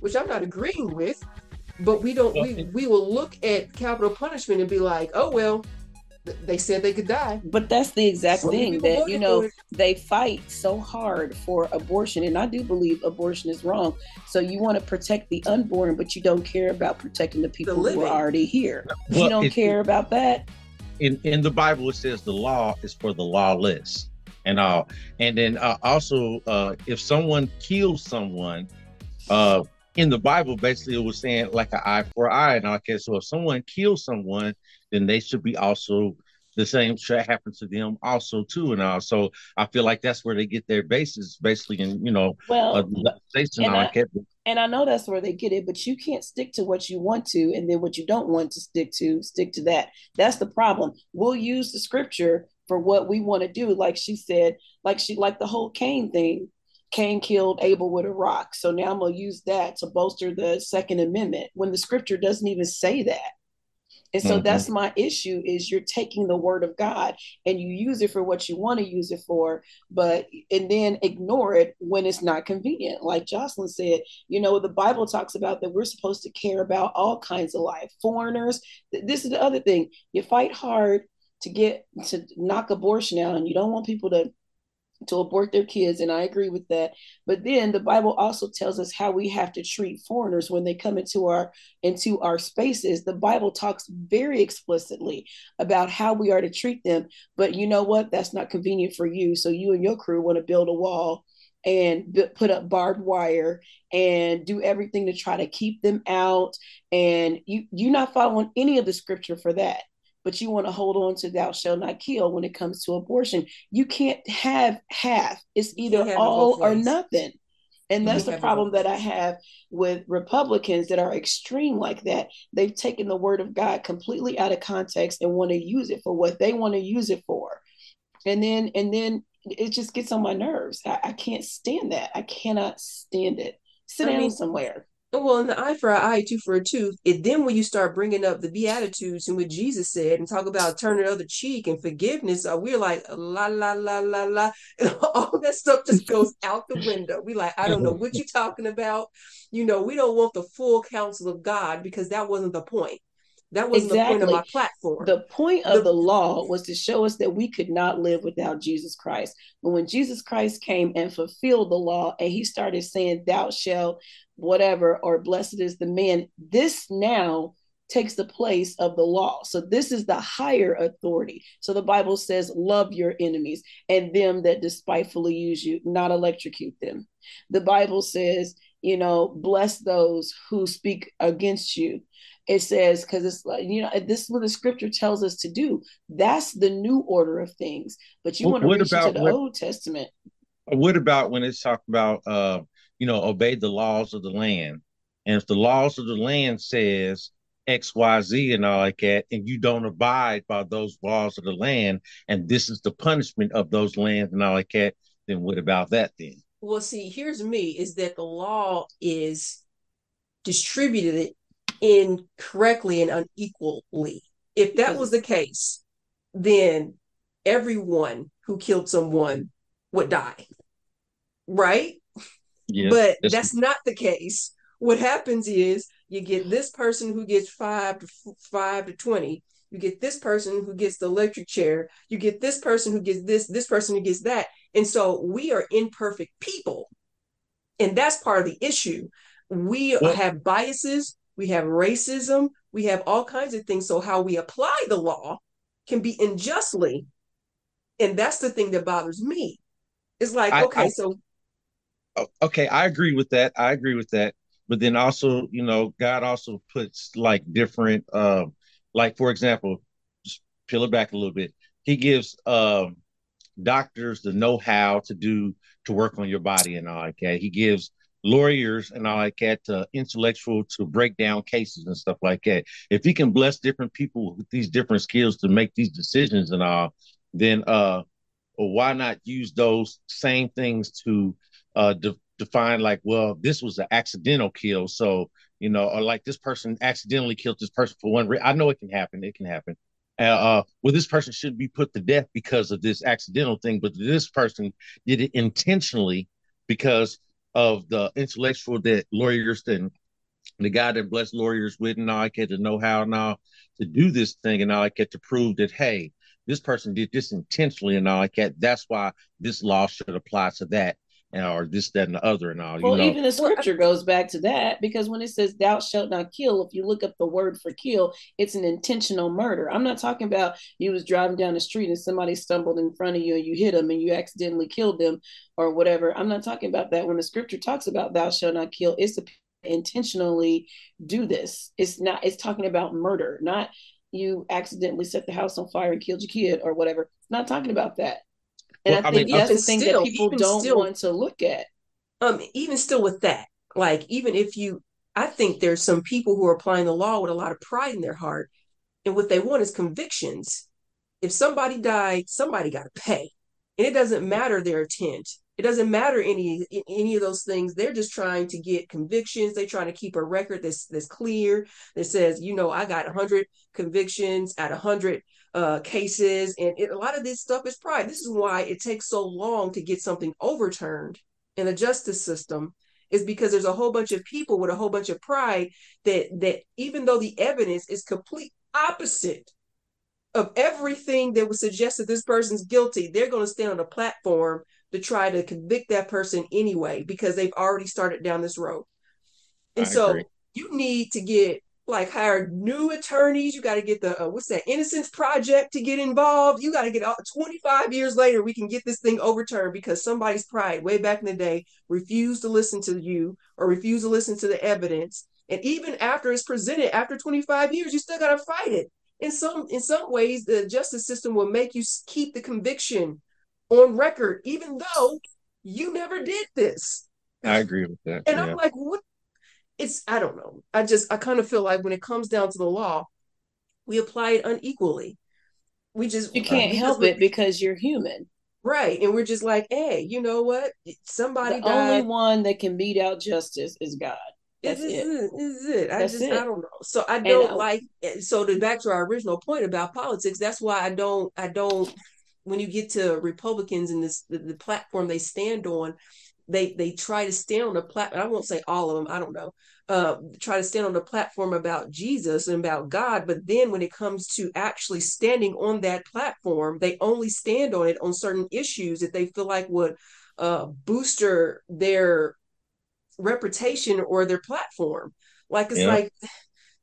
which I'm not agreeing with, but we don't we, we will look at capital punishment and be like, oh well, they said they could die. But that's the exact thing that you know they fight so hard for abortion, and I do believe abortion is wrong. So you want to protect the unborn, but you don't care about protecting the people the who are already here. Well, you don't care about that. In in the Bible, it says the law is for the lawless and all. And then uh, also, uh, if someone kills someone, uh, in the Bible, basically it was saying like an eye for an eye. And okay, so if someone kills someone, then they should be also the same should happen to them also too and all. So I feel like that's where they get their basis, basically in you know well uh, and, I, and I know that's where they get it, but you can't stick to what you want to and then what you don't want to stick to, stick to that. That's the problem. We'll use the scripture for what we want to do. Like she said, like she like the whole Cain thing. Cain killed Abel with a rock. So now I'm gonna use that to bolster the Second Amendment when the scripture doesn't even say that. And so mm-hmm. that's my issue is you're taking the word of God and you use it for what you want to use it for, but and then ignore it when it's not convenient. Like Jocelyn said, you know, the Bible talks about that we're supposed to care about all kinds of life, foreigners. This is the other thing. You fight hard to get to knock abortion out and you don't want people to to abort their kids and i agree with that. But then the bible also tells us how we have to treat foreigners when they come into our into our spaces. The bible talks very explicitly about how we are to treat them but you know what? That's not convenient for you. So you and your crew want to build a wall and put up barbed wire and do everything to try to keep them out. And you you're not following any of the scripture for that but you want to hold on to thou shalt not kill when it comes to abortion. You can't have half. It's either all or nothing. And that's the problem that I have with Republicans that are extreme like that. They've taken the word of God completely out of context and want to use it for what they want to use it for. And then and then it just gets on my nerves. I, I can't stand that. I cannot stand it. Sit I down mean, somewhere. Well, in the eye for an eye, tooth for a tooth, it then when you start bringing up the Beatitudes and what Jesus said and talk about turning the other cheek and forgiveness, uh, we're like, la, la, la, la, la. And all that stuff just goes out the window. We like, I don't know what you're talking about. You know, we don't want the full counsel of God because that wasn't the point. That wasn't exactly. the point of my platform. The point of the, the, law was to show us that we could not live without Jesus Christ. But when Jesus Christ came and fulfilled the law and he started saying, Thou shalt whatever, or blessed is the man, this now takes the place of the law. So this is the higher authority. So the Bible says, love your enemies and them that despitefully use you, not electrocute them. The Bible says, you know, bless those who speak against you. It says, because it's like, you know, this is what the scripture tells us to do. That's the new order of things. But you want to reach about, into the what, Old Testament. What about when it's talked about uh you know, obey the laws of the land. And if the laws of the land says X, Y, Z and all like that, and you don't abide by those laws of the land, and this is the punishment of those lands and all like that, then what about that then? Well, see, here's me is that the law is distributed incorrectly and unequally. If that mm-hmm. was the case, then everyone who killed someone would die. Right? but that's, that's not the case. What happens is you get this person who gets five to five to 20. You get this person who gets the electric chair. You get this person who gets this, this person who gets that. And so we are imperfect people. And that's part of the issue. We well, have biases, we have racism, we have all kinds of things. So, how we apply the law can be unjustly. And that's the thing that bothers me. It's like, I, okay, I, so okay, I agree with that. I agree with that. But then also, you know, God also puts like different, uh, like for example, just peel it back a little bit. He gives um, doctors the know-how to do to work on your body and all Okay. He gives lawyers and all like that intellectual to break down cases and stuff like that. If he can bless different people with these different skills to make these decisions and all, then uh, why not use those same things to uh, de- define like, well, this was an accidental kill. So, you know, or like this person accidentally killed this person for one reason. I know it can happen. It can happen. Uh, uh, well, this person shouldn't be put to death because of this accidental thing, but this person did it intentionally because of the intellectual that lawyers and the guy that blessed lawyers with and I get to know how now to do this thing and all I get to prove that hey, this person did this intentionally and all like that. That's why this law should apply to that or this, that, and the other, and all. Well, you know? even the scripture goes back to that because when it says "Thou shalt not kill," if you look up the word for "kill," it's an intentional murder. I'm not talking about you was driving down the street and somebody stumbled in front of you and you hit them and you accidentally killed them or whatever. I'm not talking about that. When the scripture talks about "Thou shalt not kill," it's to intentionally do this. It's not. It's talking about murder, not you accidentally set the house on fire and killed your kid or whatever. It's not talking about that. And well, I think I mean, that's the thing still, that people don't still, want to look at. Um, even still with that, like even if you, I think there's some people who are applying the law with a lot of pride in their heart, and what they want is convictions. If somebody died, somebody got to pay, and it doesn't matter their intent. It doesn't matter any any of those things. They're just trying to get convictions. They're trying to keep a record that's that's clear that says, you know, I got 100 convictions at 100 uh, cases, and it, a lot of this stuff is pride. This is why it takes so long to get something overturned in the justice system, is because there's a whole bunch of people with a whole bunch of pride that that even though the evidence is complete opposite of everything that would suggest that this person's guilty, they're going to stand on a platform to try to convict that person anyway because they've already started down this road. And I so agree. you need to get like hire new attorneys. You got to get the uh, what's that Innocence Project to get involved. You got to get all, 25 years later we can get this thing overturned because somebody's pride way back in the day refused to listen to you or refused to listen to the evidence. And even after it's presented after 25 years, you still got to fight it. In some in some ways, the justice system will make you keep the conviction on record, even though you never did this. I agree with that. And yeah. I'm like, what it's I don't know. I just I kind of feel like when it comes down to the law, we apply it unequally. We just you can't uh, help it because you're human. Right. And we're just like, hey, you know what? Somebody the died. only one that can beat out justice is God. That's is it. it. Is it. I that's just it. I don't know. So I don't I, like so to back to our original point about politics, that's why I don't I don't when you get to Republicans and this the, the platform they stand on, they they try to stand on the platform. I won't say all of them. I don't know. Uh, try to stand on the platform about Jesus and about God, but then when it comes to actually standing on that platform, they only stand on it on certain issues that they feel like would uh, booster their reputation or their platform. Like it's yeah. like.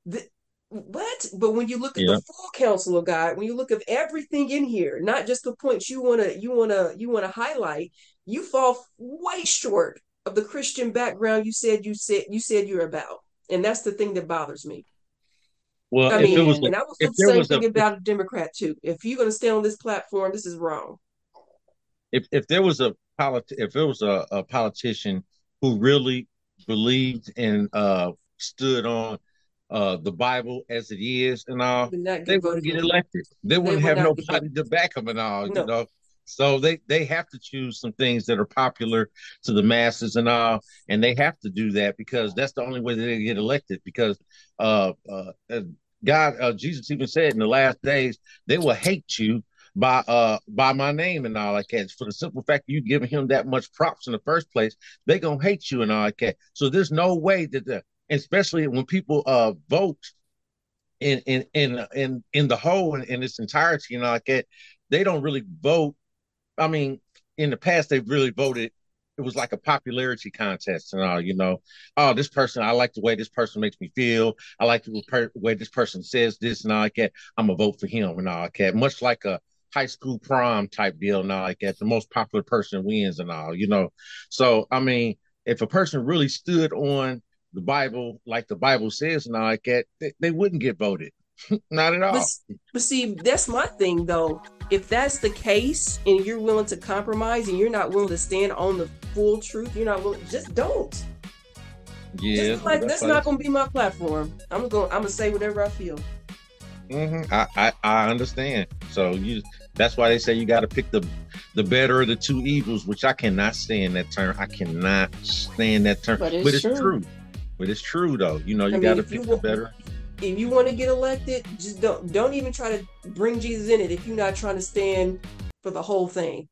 The, what? But when you look at yeah. the full counsel of God, when you look at everything in here, not just the points you wanna you wanna you wanna highlight, you fall way short of the Christian background you said you said you said you're about, and that's the thing that bothers me. Well, I mean, was, and I was the same thing a, about a Democrat too. If you're going to stay on this platform, this is wrong. If if there was a politi- if there was a, a politician who really believed and uh, stood on uh, the Bible as it is and all, they wouldn't get elected. They wouldn't have nobody to back them and all, no. you know. So they they have to choose some things that are popular to the masses and all, and they have to do that because that's the only way they get elected. Because uh, uh, God, uh, Jesus even said in the last days they will hate you by uh by my name and all like that. For the simple fact you giving him that much props in the first place, they gonna hate you and all like that. So there's no way that the especially when people uh vote in in in in in the whole in, in its entirety, you know, like that, they don't really vote I mean, in the past they've really voted. It was like a popularity contest and all, you know. Oh, this person, I like the way this person makes me feel. I like the way this person says this and all like that. I'm gonna vote for him and all like that. Much like a high school prom type deal and all like that. The most popular person wins and all, you know. So I mean, if a person really stood on the Bible like the Bible says and all like that, they, they wouldn't get voted. Not at all. But, but see, that's my thing though. If that's the case and you're willing to compromise and you're not willing to stand on the full truth, you're not willing, just don't. Yeah. Just like that's, not gonna be my platform. I'm gonna I'm gonna say whatever I feel. Mm-hmm. I, I, I understand. So you that's why they say you got to pick the the better of the two evils, which I cannot stand that term. I cannot stand that term. But it's, but it's true. true. But it's true though. You know, you got to pick you, the better if you want to get elected, just don't don't even try to bring Jesus in it if you're not trying to stand for the whole thing.